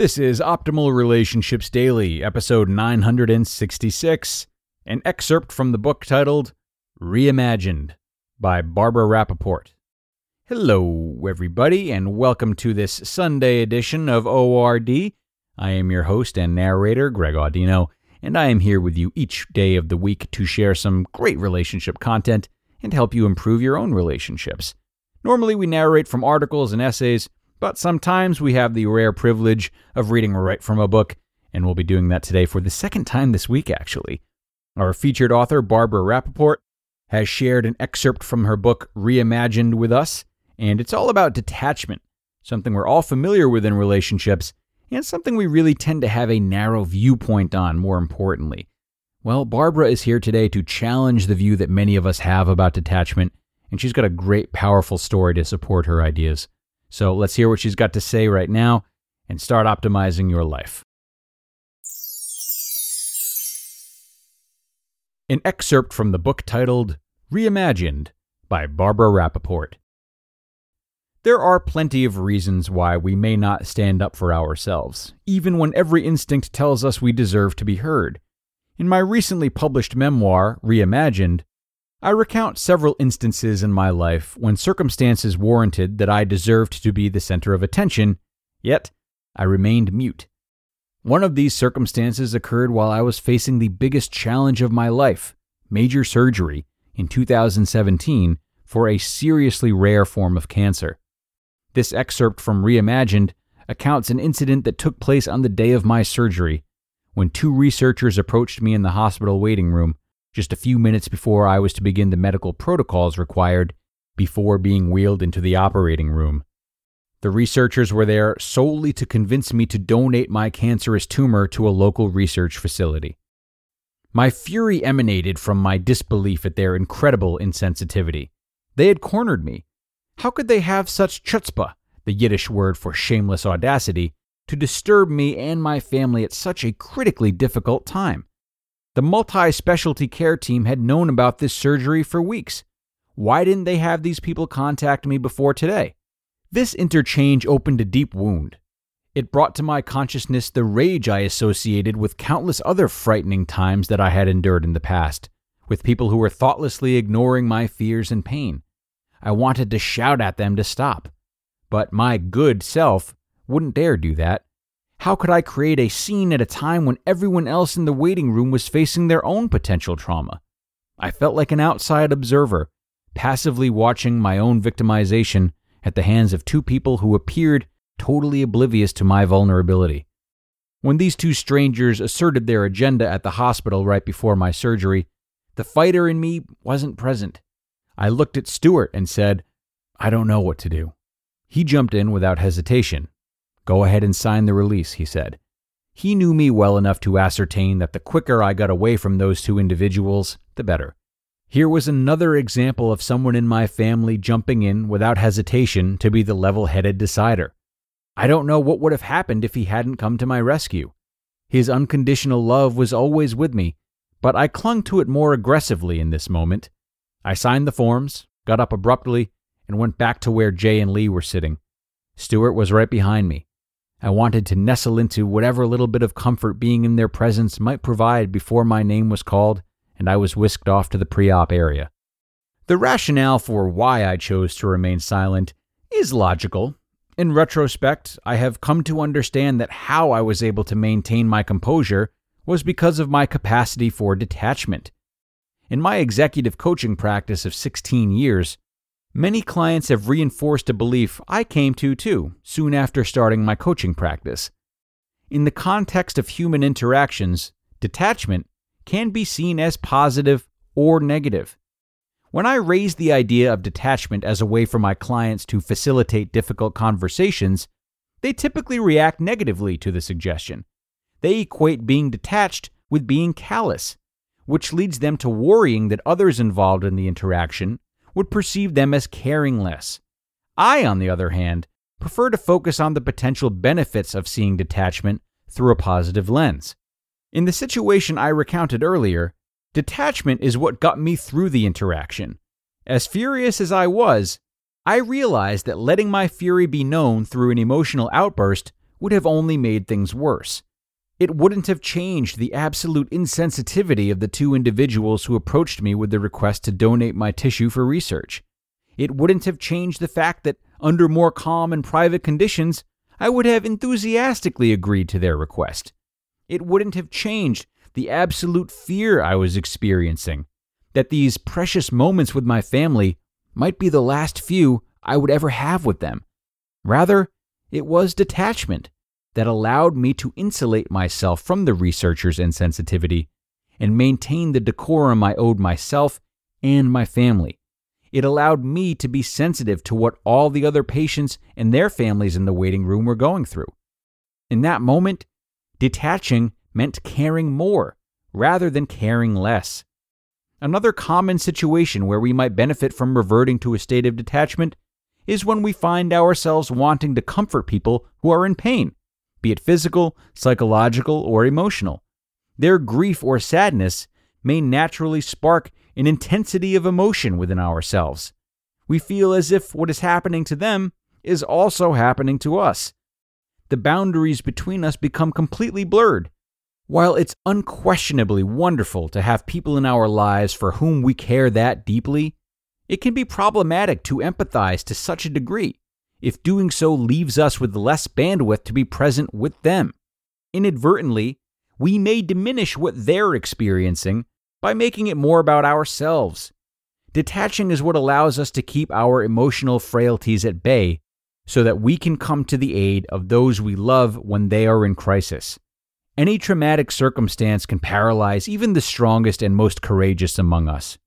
This is Optimal Relationships Daily, episode 966, an excerpt from the book titled Reimagined by Barbara Rapaport. Hello, everybody, and welcome to this Sunday edition of ORD. I am your host and narrator, Greg Audino, and I am here with you each day of the week to share some great relationship content and help you improve your own relationships. Normally, we narrate from articles and essays but sometimes we have the rare privilege of reading right from a book, and we'll be doing that today for the second time this week, actually. Our featured author, Barbara Rapaport, has shared an excerpt from her book Reimagined with us, and it's all about detachment, something we're all familiar with in relationships, and something we really tend to have a narrow viewpoint on, more importantly. Well, Barbara is here today to challenge the view that many of us have about detachment, and she's got a great, powerful story to support her ideas. So let's hear what she's got to say right now and start optimizing your life. An excerpt from the book titled Reimagined by Barbara Rapaport. There are plenty of reasons why we may not stand up for ourselves, even when every instinct tells us we deserve to be heard. In my recently published memoir, Reimagined, I recount several instances in my life when circumstances warranted that I deserved to be the center of attention, yet I remained mute. One of these circumstances occurred while I was facing the biggest challenge of my life major surgery in 2017 for a seriously rare form of cancer. This excerpt from Reimagined accounts an incident that took place on the day of my surgery when two researchers approached me in the hospital waiting room just a few minutes before I was to begin the medical protocols required before being wheeled into the operating room. The researchers were there solely to convince me to donate my cancerous tumor to a local research facility. My fury emanated from my disbelief at their incredible insensitivity. They had cornered me. How could they have such chutzpah, the Yiddish word for shameless audacity, to disturb me and my family at such a critically difficult time? The multi specialty care team had known about this surgery for weeks. Why didn't they have these people contact me before today? This interchange opened a deep wound. It brought to my consciousness the rage I associated with countless other frightening times that I had endured in the past, with people who were thoughtlessly ignoring my fears and pain. I wanted to shout at them to stop. But my good self wouldn't dare do that. How could I create a scene at a time when everyone else in the waiting room was facing their own potential trauma? I felt like an outside observer, passively watching my own victimization at the hands of two people who appeared totally oblivious to my vulnerability. When these two strangers asserted their agenda at the hospital right before my surgery, the fighter in me wasn't present. I looked at Stuart and said, I don't know what to do. He jumped in without hesitation. Go ahead and sign the release, he said. He knew me well enough to ascertain that the quicker I got away from those two individuals, the better. Here was another example of someone in my family jumping in without hesitation to be the level headed decider. I don't know what would have happened if he hadn't come to my rescue. His unconditional love was always with me, but I clung to it more aggressively in this moment. I signed the forms, got up abruptly, and went back to where Jay and Lee were sitting. Stuart was right behind me. I wanted to nestle into whatever little bit of comfort being in their presence might provide before my name was called and I was whisked off to the pre op area. The rationale for why I chose to remain silent is logical. In retrospect, I have come to understand that how I was able to maintain my composure was because of my capacity for detachment. In my executive coaching practice of 16 years, many clients have reinforced a belief I came to too soon after starting my coaching practice. In the context of human interactions, detachment can be seen as positive or negative. When I raise the idea of detachment as a way for my clients to facilitate difficult conversations, they typically react negatively to the suggestion. They equate being detached with being callous, which leads them to worrying that others involved in the interaction would perceive them as caring less. I, on the other hand, prefer to focus on the potential benefits of seeing detachment through a positive lens. In the situation I recounted earlier, detachment is what got me through the interaction. As furious as I was, I realized that letting my fury be known through an emotional outburst would have only made things worse. It wouldn't have changed the absolute insensitivity of the two individuals who approached me with the request to donate my tissue for research. It wouldn't have changed the fact that, under more calm and private conditions, I would have enthusiastically agreed to their request. It wouldn't have changed the absolute fear I was experiencing that these precious moments with my family might be the last few I would ever have with them. Rather, it was detachment that allowed me to insulate myself from the researcher's insensitivity and maintain the decorum I owed myself and my family. It allowed me to be sensitive to what all the other patients and their families in the waiting room were going through. In that moment, detaching meant caring more rather than caring less. Another common situation where we might benefit from reverting to a state of detachment is when we find ourselves wanting to comfort people who are in pain be it physical, psychological, or emotional. Their grief or sadness may naturally spark an intensity of emotion within ourselves. We feel as if what is happening to them is also happening to us. The boundaries between us become completely blurred. While it's unquestionably wonderful to have people in our lives for whom we care that deeply, it can be problematic to empathize to such a degree if doing so leaves us with less bandwidth to be present with them. Inadvertently, we may diminish what they're experiencing by making it more about ourselves. Detaching is what allows us to keep our emotional frailties at bay so that we can come to the aid of those we love when they are in crisis. Any traumatic circumstance can paralyze even the strongest and most courageous among us.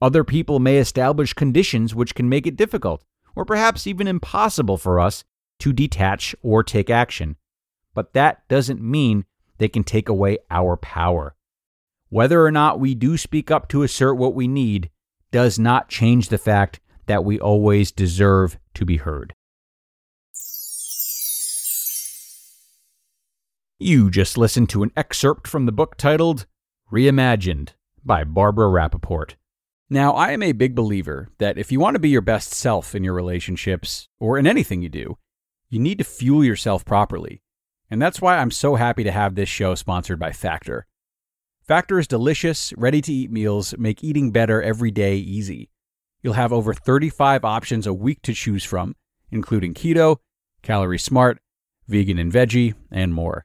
Other people may establish conditions which can make it difficult or perhaps even impossible for us to detach or take action. But that doesn't mean they can take away our power. Whether or not we do speak up to assert what we need does not change the fact that we always deserve to be heard. You just listened to an excerpt from the book titled Reimagined by Barbara Rapaport. Now, I am a big believer that if you want to be your best self in your relationships or in anything you do, you need to fuel yourself properly. And that's why I'm so happy to have this show sponsored by Factor. Factor's delicious, ready to eat meals make eating better every day easy. You'll have over 35 options a week to choose from, including keto, calorie smart, vegan and veggie, and more.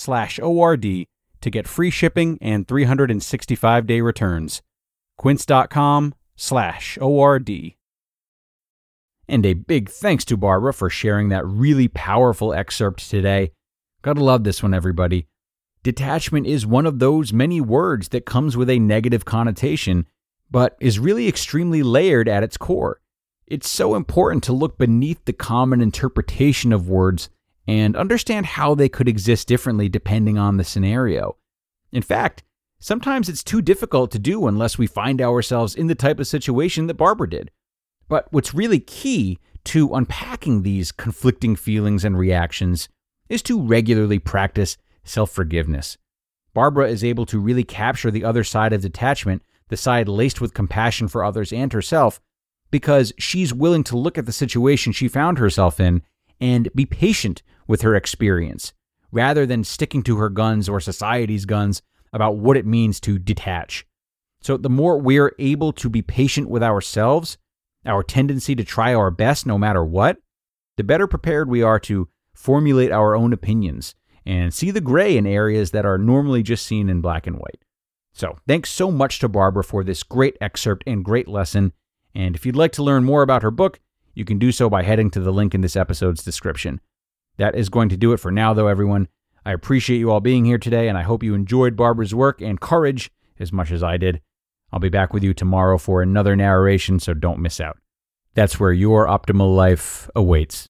slash ORD to get free shipping and 365 day returns. Quince.com slash ORD. And a big thanks to Barbara for sharing that really powerful excerpt today. Gotta love this one, everybody. Detachment is one of those many words that comes with a negative connotation, but is really extremely layered at its core. It's so important to look beneath the common interpretation of words and understand how they could exist differently depending on the scenario. In fact, sometimes it's too difficult to do unless we find ourselves in the type of situation that Barbara did. But what's really key to unpacking these conflicting feelings and reactions is to regularly practice self forgiveness. Barbara is able to really capture the other side of detachment, the side laced with compassion for others and herself, because she's willing to look at the situation she found herself in and be patient with her experience, rather than sticking to her guns or society's guns about what it means to detach. So, the more we're able to be patient with ourselves our tendency to try our best no matter what, the better prepared we are to formulate our own opinions and see the gray in areas that are normally just seen in black and white. So, thanks so much to Barbara for this great excerpt and great lesson. And if you'd like to learn more about her book, you can do so by heading to the link in this episode's description. That is going to do it for now, though, everyone. I appreciate you all being here today, and I hope you enjoyed Barbara's work and courage as much as I did. I'll be back with you tomorrow for another narration, so don't miss out. That's where your optimal life awaits.